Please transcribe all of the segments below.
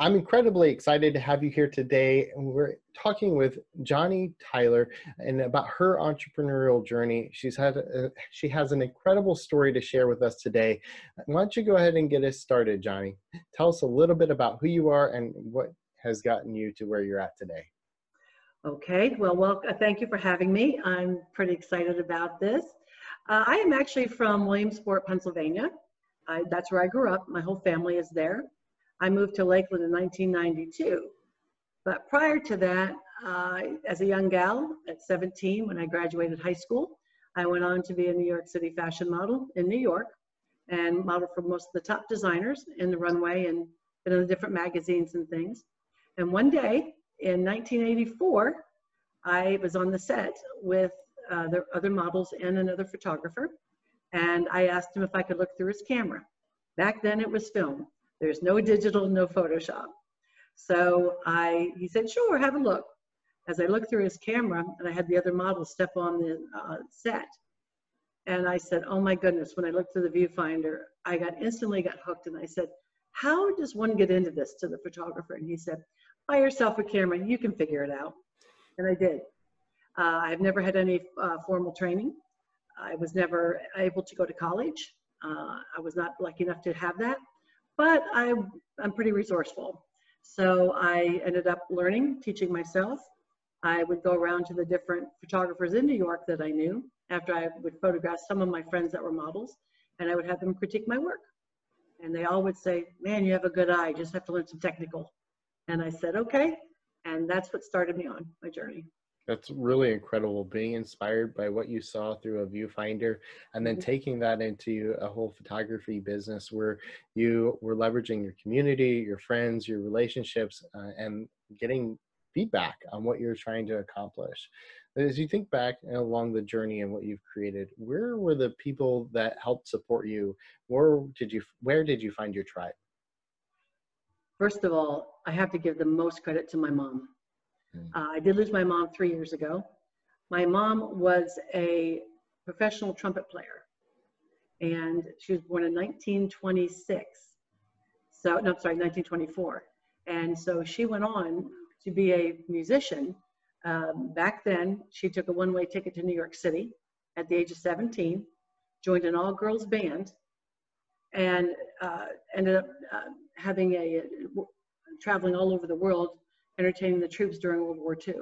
I'm incredibly excited to have you here today. And we're talking with Johnny Tyler and about her entrepreneurial journey. She's had a, she has an incredible story to share with us today. Why don't you go ahead and get us started, Johnny? Tell us a little bit about who you are and what has gotten you to where you're at today. Okay, well, well, uh, thank you for having me. I'm pretty excited about this. Uh, I am actually from Williamsport, Pennsylvania. I, that's where I grew up. My whole family is there. I moved to Lakeland in 1992. But prior to that, uh, as a young gal at 17, when I graduated high school, I went on to be a New York City fashion model in New York and model for most of the top designers in the runway and been in the different magazines and things. And one day in 1984, I was on the set with uh, the other models and another photographer. And I asked him if I could look through his camera. Back then it was film. There's no digital, no Photoshop. So I, he said, sure, have a look. As I looked through his camera and I had the other model step on the uh, set. And I said, oh my goodness, when I looked through the viewfinder, I got instantly got hooked and I said, how does one get into this to the photographer? And he said, buy yourself a camera, you can figure it out. And I did. Uh, I've never had any uh, formal training. I was never able to go to college. Uh, I was not lucky enough to have that but I, I'm pretty resourceful. So I ended up learning, teaching myself. I would go around to the different photographers in New York that I knew after I would photograph some of my friends that were models, and I would have them critique my work. And they all would say, man, you have a good eye, just have to learn some technical. And I said, okay. And that's what started me on my journey. That's really incredible. Being inspired by what you saw through a viewfinder and then mm-hmm. taking that into a whole photography business where you were leveraging your community, your friends, your relationships, uh, and getting feedback on what you're trying to accomplish. As you think back along the journey and what you've created, where were the people that helped support you? Where did you where did you find your tribe? First of all, I have to give the most credit to my mom. Uh, I did lose my mom three years ago. My mom was a professional trumpet player, and she was born in 1926. So, no, sorry, 1924. And so she went on to be a musician. Um, back then, she took a one way ticket to New York City at the age of 17, joined an all girls band, and uh, ended up uh, having a, traveling all over the world entertaining the troops during World War II.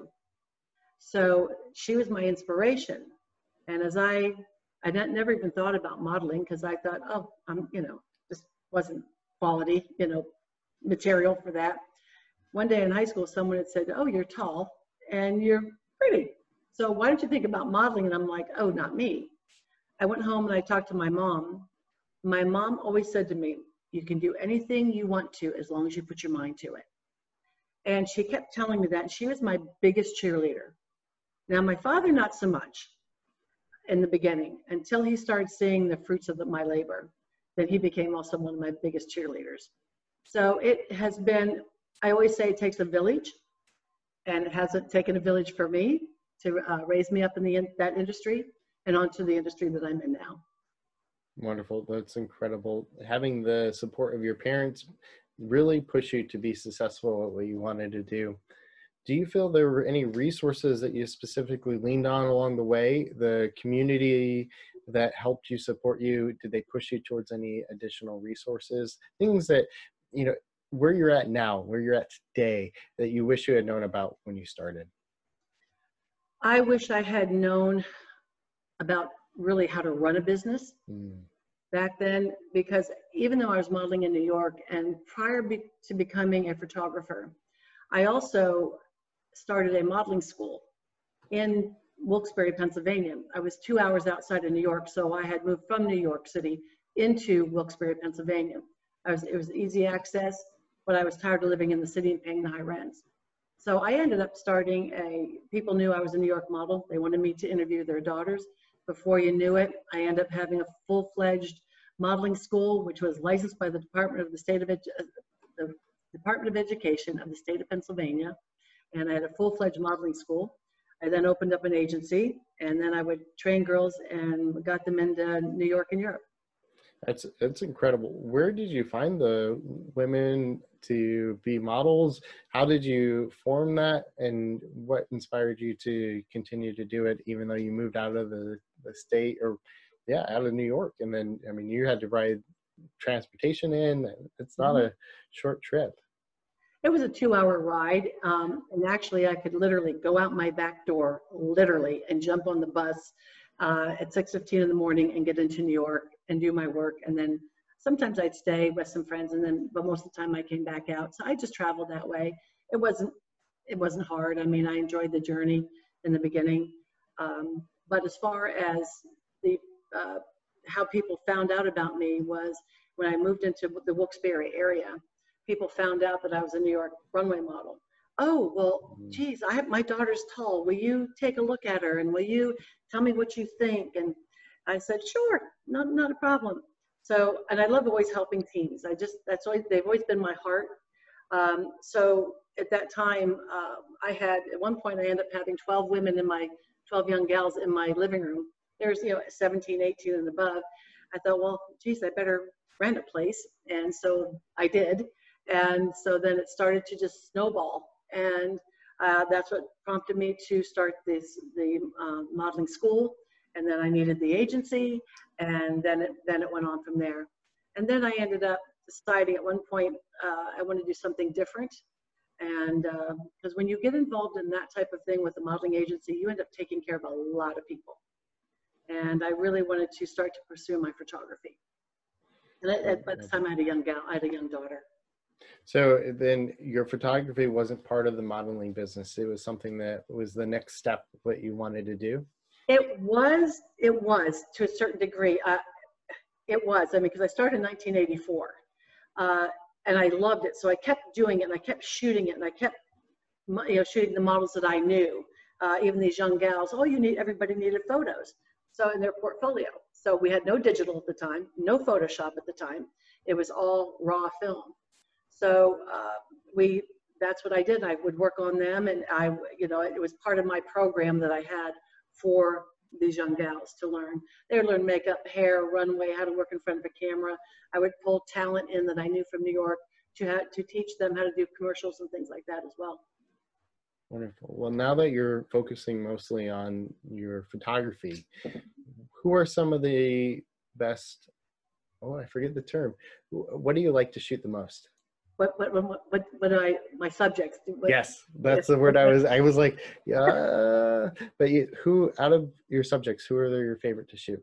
So she was my inspiration. And as I, I never even thought about modeling because I thought, oh, I'm, you know, just wasn't quality, you know, material for that. One day in high school, someone had said, oh, you're tall and you're pretty. So why don't you think about modeling? And I'm like, oh, not me. I went home and I talked to my mom. My mom always said to me, you can do anything you want to as long as you put your mind to it. And she kept telling me that. And She was my biggest cheerleader. Now, my father, not so much in the beginning until he started seeing the fruits of the, my labor. Then he became also one of my biggest cheerleaders. So it has been, I always say it takes a village, and it hasn't taken a village for me to uh, raise me up in the, that industry and onto the industry that I'm in now. Wonderful. That's incredible. Having the support of your parents really push you to be successful at what you wanted to do. Do you feel there were any resources that you specifically leaned on along the way? The community that helped you support you, did they push you towards any additional resources? Things that, you know, where you're at now, where you're at today, that you wish you had known about when you started? I wish I had known about really how to run a business. Mm back then because even though I was modeling in New York and prior be to becoming a photographer, I also started a modeling school in Wilkes-Barre, Pennsylvania. I was two hours outside of New York, so I had moved from New York City into Wilkes-Barre, Pennsylvania. Was, it was easy access, but I was tired of living in the city and paying the high rents. So I ended up starting a, people knew I was a New York model. They wanted me to interview their daughters. Before you knew it, I ended up having a full-fledged modeling school, which was licensed by the Department of the State of Edu the Department of Education of the state of Pennsylvania, and I had a full-fledged modeling school. I then opened up an agency, and then I would train girls and got them into New York and Europe. That's that's incredible. Where did you find the women to be models? How did you form that, and what inspired you to continue to do it, even though you moved out of the, the state or, yeah, out of New York? And then, I mean, you had to ride transportation in. It's not mm-hmm. a short trip. It was a two-hour ride, um, and actually, I could literally go out my back door, literally, and jump on the bus uh, at 6.15 in the morning and get into New York and do my work. And then sometimes I'd stay with some friends and then, but most of the time I came back out. So I just traveled that way. It wasn't, it wasn't hard. I mean, I enjoyed the journey in the beginning. Um, but as far as the, uh, how people found out about me was when I moved into the Wilkes-Barre area, people found out that I was a New York runway model oh well mm. geez i have my daughter's tall. Will you take a look at her and will you tell me what you think? And i said sure not not a problem. So and i love always helping teens i just that's always they've always been my heart. Um, so at that time uh, i had at one point i ended up having 12 women in my 12 young gals in my living room. There's you know 17 18 and above. I thought well geez i better rent a place. And so i did. And so then it started to just snowball and uh, that's what prompted me to start this the uh, modeling school. And then I needed the agency, and then it then it went on from there. And then I ended up deciding at one point uh, I want to do something different. And because uh, when you get involved in that type of thing with a modeling agency, you end up taking care of a lot of people. And I really wanted to start to pursue my photography. And at, at the time, I had a young gal, I had a young daughter. So then your photography wasn't part of the modeling business. It was something that was the next step what you wanted to do. It was, it was to a certain degree. Uh, it was, I mean, because I started in 1984 uh, and I loved it. So I kept doing it and I kept shooting it and I kept, you know, shooting the models that I knew. Uh, even these young gals, oh, you need, everybody needed photos. So in their portfolio. So we had no digital at the time, no Photoshop at the time. It was all raw film. So uh, we, that's what I did. I would work on them and I, you know, it was part of my program that I had for these young gals to learn. They would learn makeup, hair, runway, how to work in front of a camera. I would pull talent in that I knew from New York to, have, to teach them how to do commercials and things like that as well. Wonderful. Well, now that you're focusing mostly on your photography, who are some of the best? Oh, I forget the term. What do you like to shoot the most? What what what what, what I my subjects. What, yes, that's the word I was. I was like, yeah. but you, who out of your subjects, who are your favorite to shoot?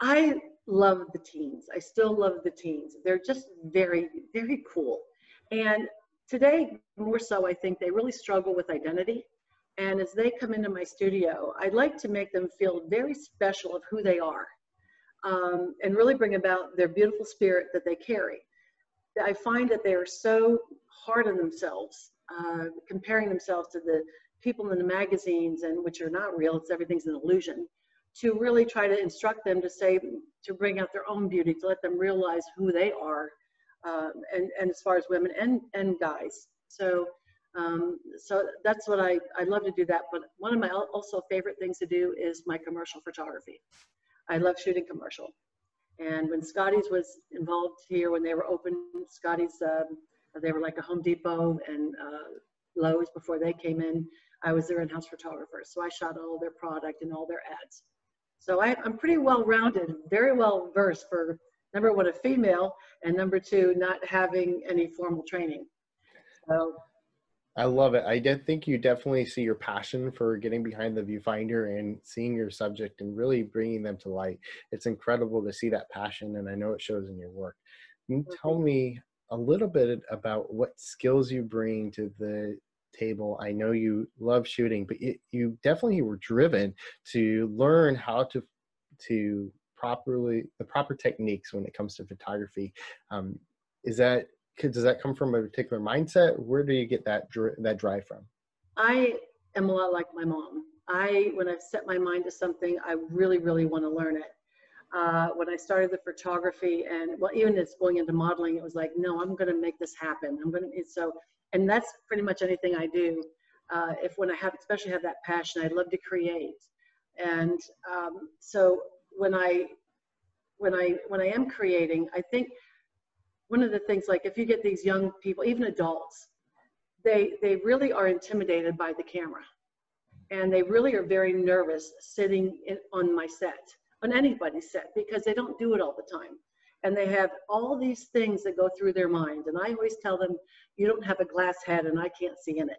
I love the teens. I still love the teens. They're just very very cool, and today more so, I think they really struggle with identity. And as they come into my studio, I'd like to make them feel very special of who they are, um, and really bring about their beautiful spirit that they carry I find that they are so hard on themselves, uh, comparing themselves to the people in the magazines and which are not real. It's everything's an illusion. To really try to instruct them to say to bring out their own beauty, to let them realize who they are, uh, and and as far as women and and guys. So. Um, so that's what I, I love to do that. But one of my also favorite things to do is my commercial photography. I love shooting commercial. And when Scotty's was involved here, when they were open, Scotty's, um, they were like a Home Depot and uh, Lowe's before they came in. I was their in-house photographer. So I shot all their product and all their ads. So I, I'm pretty well-rounded, very well versed for number one, a female, and number two, not having any formal training. So I love it. I did think you definitely see your passion for getting behind the viewfinder and seeing your subject and really bringing them to light. It's incredible to see that passion, and I know it shows in your work. Can you tell me a little bit about what skills you bring to the table? I know you love shooting, but it, you definitely were driven to learn how to to properly the proper techniques when it comes to photography. Um, is that does that come from a particular mindset? Where do you get that that drive from? I am a lot like my mom. I when I've set my mind to something, I really really want to learn it. Uh, when I started the photography and well, even it's going into modeling, it was like, no, I'm going to make this happen. I'm going to so, and that's pretty much anything I do. Uh, if when I have, especially have that passion, I love to create, and um, so when I when I when I am creating, I think one of the things like if you get these young people, even adults, they they really are intimidated by the camera, and they really are very nervous sitting in, on my set, on anybody's set, because they don't do it all the time, and they have all these things that go through their mind. And I always tell them, you don't have a glass head, and I can't see in it.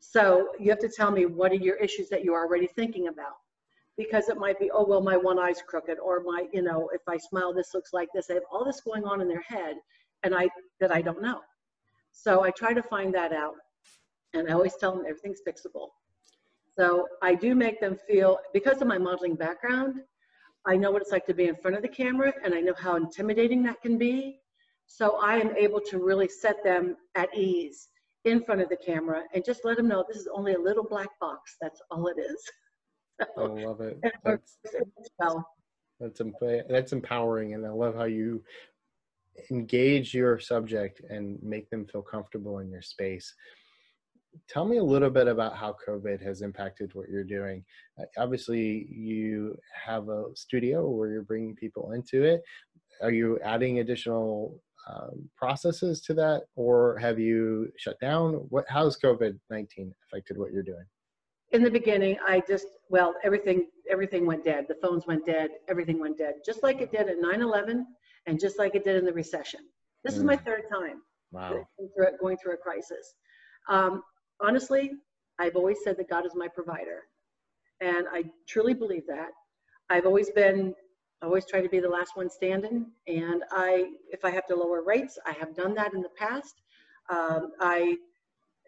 So you have to tell me what are your issues that you're already thinking about because it might be, oh, well, my one eye's crooked or my, you know, if I smile, this looks like this. They have all this going on in their head and I, that I don't know. So I try to find that out and I always tell them everything's fixable. So I do make them feel, because of my modeling background, I know what it's like to be in front of the camera and I know how intimidating that can be. So I am able to really set them at ease in front of the camera and just let them know this is only a little black box. That's all it is. I love it. That's, that's, that's empowering. And I love how you engage your subject and make them feel comfortable in your space. Tell me a little bit about how COVID has impacted what you're doing. Uh, obviously, you have a studio where you're bringing people into it. Are you adding additional um, processes to that, or have you shut down? What how's COVID nineteen affected what you're doing? In the beginning, I just well everything everything went dead. The phones went dead. Everything went dead, just like it did at 9/11, and just like it did in the recession. This mm. is my mm. third time wow. going, through, going through a crisis. Um, honestly, I've always said that God is my provider, and I truly believe that. I've always been I always try to be the last one standing. And I, if I have to lower rates, I have done that in the past. Um, I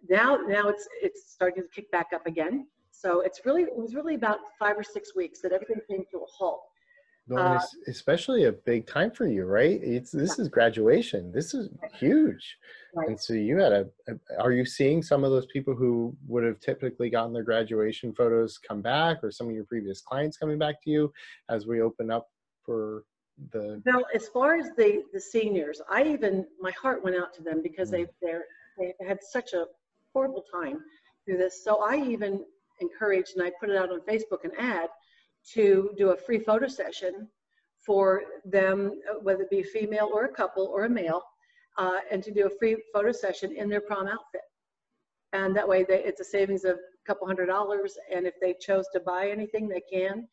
now now it's it's starting to kick back up again. So it's really it was really about five or six weeks that everything came to a halt. No, uh, especially a big time for you, right? It's this is graduation. This is huge, right. and so you had a, a. Are you seeing some of those people who would have typically gotten their graduation photos come back, or some of your previous clients coming back to you as we open up for the well as far as the the seniors i even my heart went out to them because mm. they they're they had such a horrible time through this so i even encouraged and i put it out on facebook an ad to do a free photo session for them whether it be a female or a couple or a male uh, and to do a free photo session in their prom outfit and that way they, it's a savings of a couple hundred dollars and if they chose to buy anything they can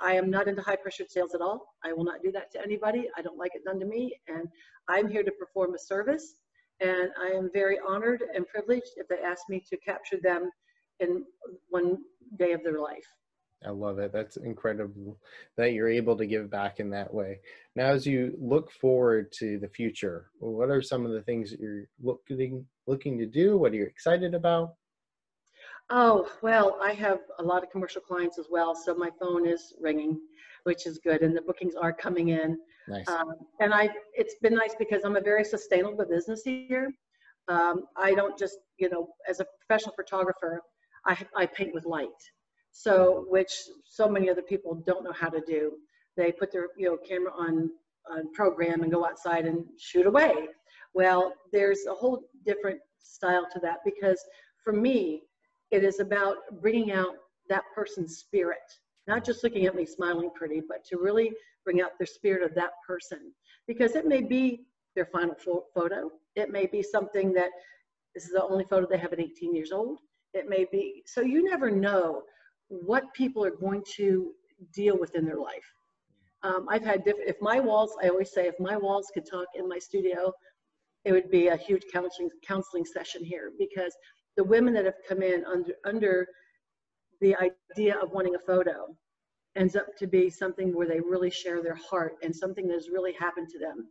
I am not into high pressured sales at all. I will not do that to anybody. I don't like it done to me. And I'm here to perform a service. And I am very honored and privileged if they ask me to capture them in one day of their life. I love it. That's incredible that you're able to give back in that way. Now, as you look forward to the future, what are some of the things that you're looking looking to do? What are you excited about? Oh, well, I have a lot of commercial clients as well, so my phone is ringing, which is good, and the bookings are coming in. Nice. Um, and I, it's been nice because I'm a very sustainable business here. Um, I don't just, you know, as a professional photographer, I, I paint with light. So, which so many other people don't know how to do. They put their, you know, camera on, on program and go outside and shoot away. Well, there's a whole different style to that because for me, it is about bringing out that person's spirit, not just looking at me smiling pretty, but to really bring out the spirit of that person. Because it may be their final photo. It may be something that this is the only photo they have at 18 years old. It may be, so you never know what people are going to deal with in their life. Um, I've had if my walls, I always say, if my walls could talk in my studio, it would be a huge counseling counseling session here because the women that have come in under, under the idea of wanting a photo ends up to be something where they really share their heart and something that has really happened to them.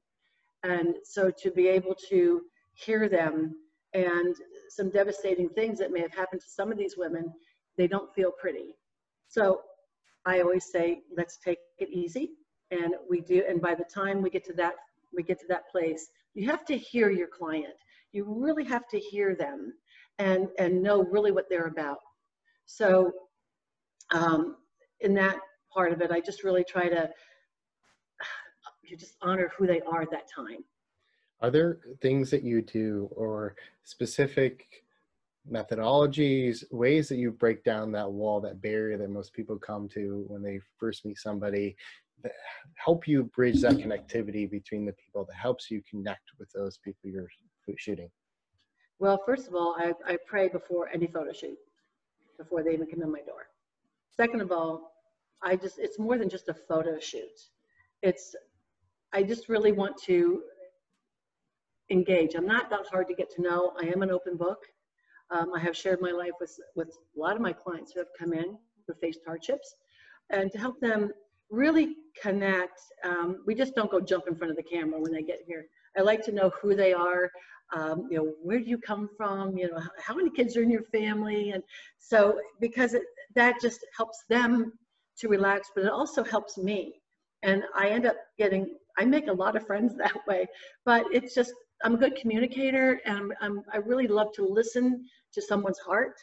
And so to be able to hear them and some devastating things that may have happened to some of these women, they don't feel pretty. So I always say, let's take it easy. And we do, and by the time we get to that, we get to that place, you have to hear your client. You really have to hear them and and know really what they're about. So um, in that part of it, I just really try to you just honor who they are at that time. Are there things that you do or specific methodologies, ways that you break down that wall, that barrier that most people come to when they first meet somebody that help you bridge that connectivity between the people that helps you connect with those people you're shooting? Well, first of all, I, I pray before any photo shoot, before they even come in my door. Second of all, I just, it's more than just a photo shoot. It's, I just really want to engage. I'm not that hard to get to know. I am an open book. Um, I have shared my life with, with a lot of my clients who have come in who faced hardships and to help them really connect. Um, we just don't go jump in front of the camera when they get here. I like to know who they are. Um, you know, where do you come from? You know, how many kids are in your family? And so, because it, that just helps them to relax, but it also helps me. And I end up getting, I make a lot of friends that way, but it's just, I'm a good communicator and I'm, I'm, I really love to listen to someone's heart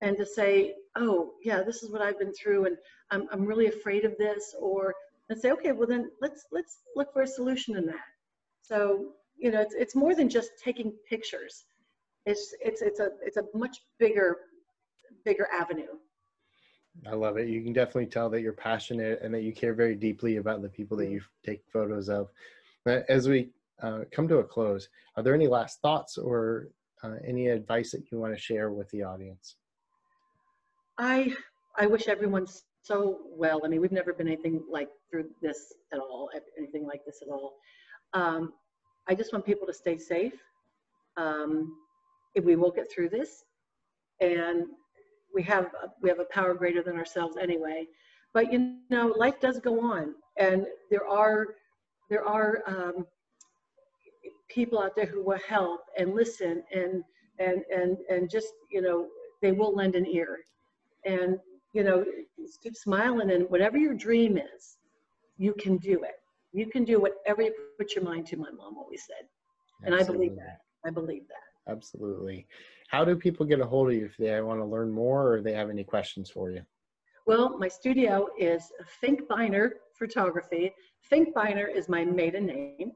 and to say, oh, yeah, this is what I've been through and I'm, I'm really afraid of this or and say, okay, well then let's, let's look for a solution in that. So, you know, it's, it's more than just taking pictures. It's, it's, it's a, it's a much bigger, bigger avenue. I love it. You can definitely tell that you're passionate and that you care very deeply about the people that mm-hmm. you take photos of. But as we uh, come to a close, are there any last thoughts or uh, any advice that you want to share with the audience? I I wish everyone so well. I mean, we've never been anything like through this at all, anything like this at all. Um, I just want people to stay safe. Um, we will get through this, and we have a, we have a power greater than ourselves anyway. But you know, life does go on, and there are there are um, people out there who will help and listen and and and and just you know they will lend an ear and you know keep smiling and whatever your dream is you can do it you can do whatever you put your mind to my mom always said and Absolutely. i believe that i believe that Absolutely. How do people get a hold of you if they want to learn more or they have any questions for you? Well, my studio is Finkbeiner Photography. Finkbeiner is my maiden name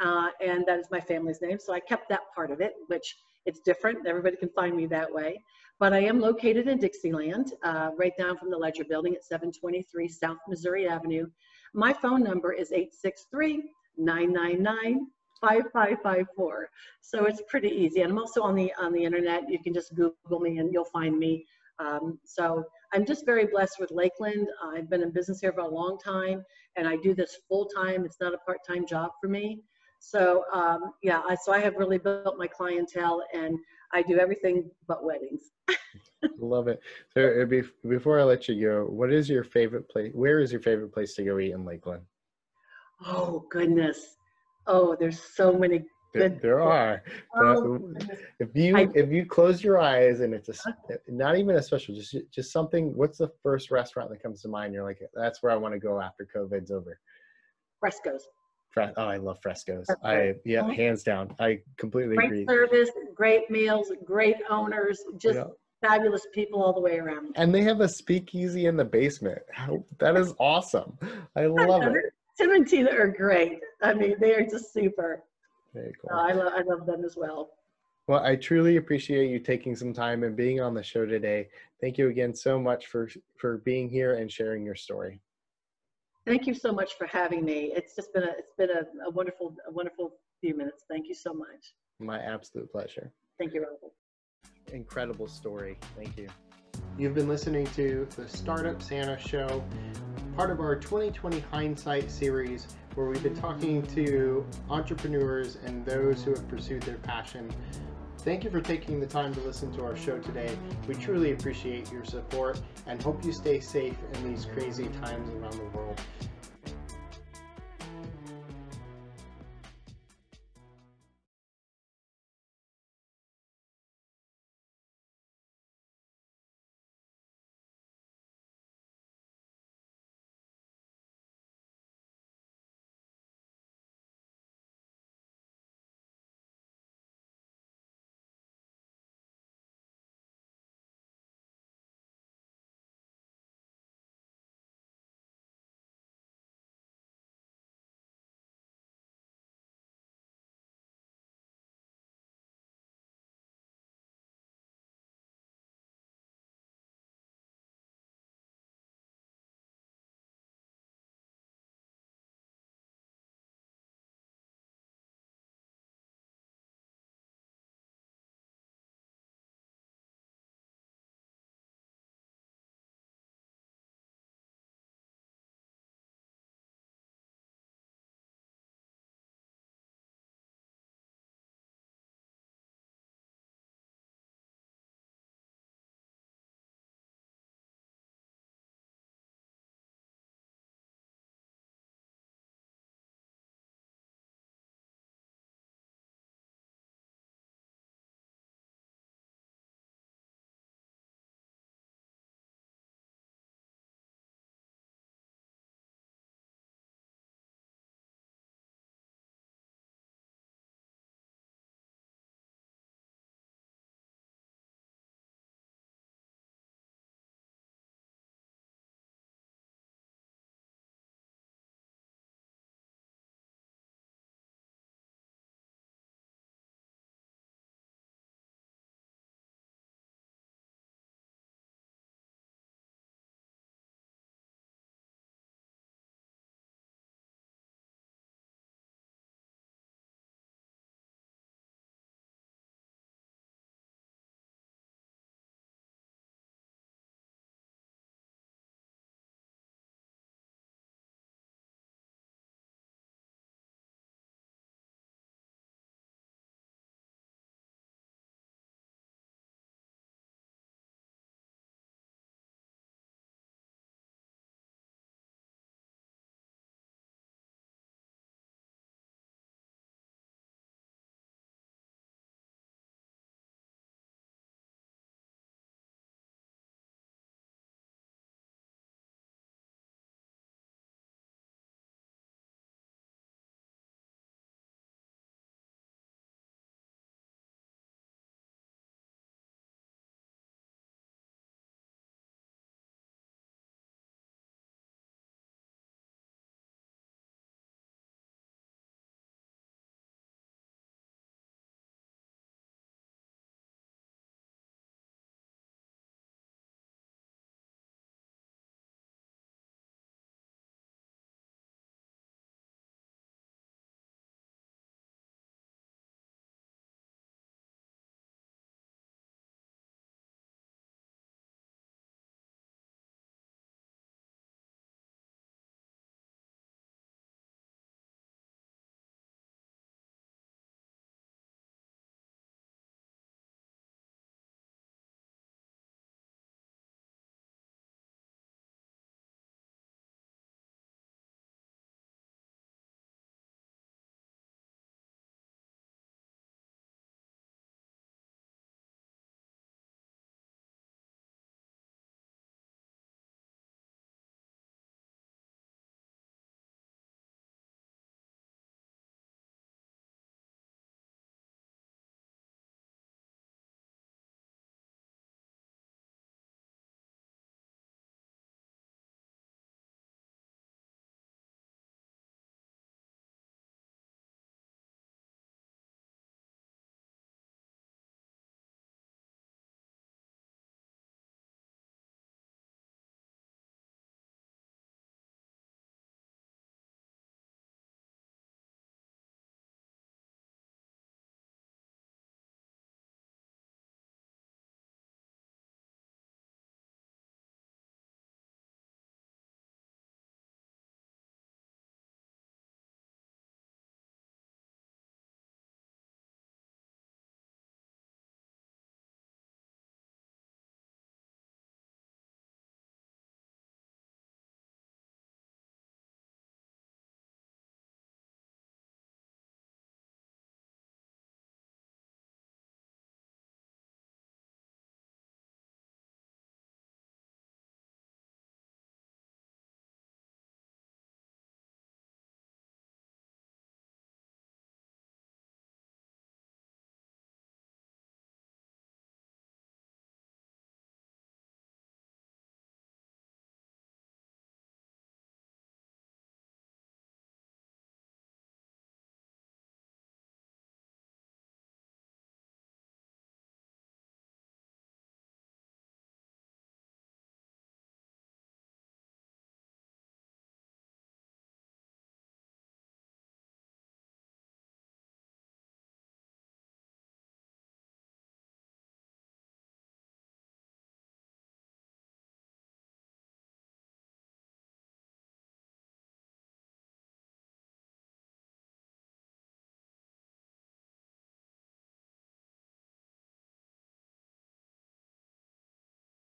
uh, and that is my family's name. So I kept that part of it, which it's different. Everybody can find me that way. But I am located in Dixieland, uh, right down from the Ledger Building at 723 South Missouri Avenue. My phone number is 863 999 5554. So it's pretty easy. And I'm also on the on the internet. You can just Google me and you'll find me. Um, so I'm just very blessed with Lakeland. I've been in business here for a long time and I do this full time. It's not a part-time job for me. So um, yeah, I, so I have really built my clientele, and I do everything but weddings. Love it. So uh, before I let you go, what is your favorite place? Where is your favorite place to go eat in Lakeland? Oh goodness! Oh, there's so many there, there are. Oh, if you I, if you close your eyes and it's a, not even a special, just just something. What's the first restaurant that comes to mind? You're like, that's where I want to go after COVID's over. Frescoes. Oh, I love frescoes. I yeah, mm-hmm. hands down. I completely great agree. Great service, great meals, great owners, just yeah. fabulous people all the way around. And they have a speakeasy in the basement. That is awesome. I love it. Tim and Tina are great. I mean, they are just super. Very cool. Uh, I, lo- I love them as well. Well, I truly appreciate you taking some time and being on the show today. Thank you again so much for for being here and sharing your story. Thank you so much for having me. It's just been a it's been a, a wonderful a wonderful few minutes. Thank you so much. My absolute pleasure. Thank you, Robert. Incredible story. Thank you. You've been listening to the Startup Santa Show, part of our 2020 Hindsight series, where we've been talking to entrepreneurs and those who have pursued their passion Thank you for taking the time to listen to our show today. We truly appreciate your support and hope you stay safe in these crazy times around the world.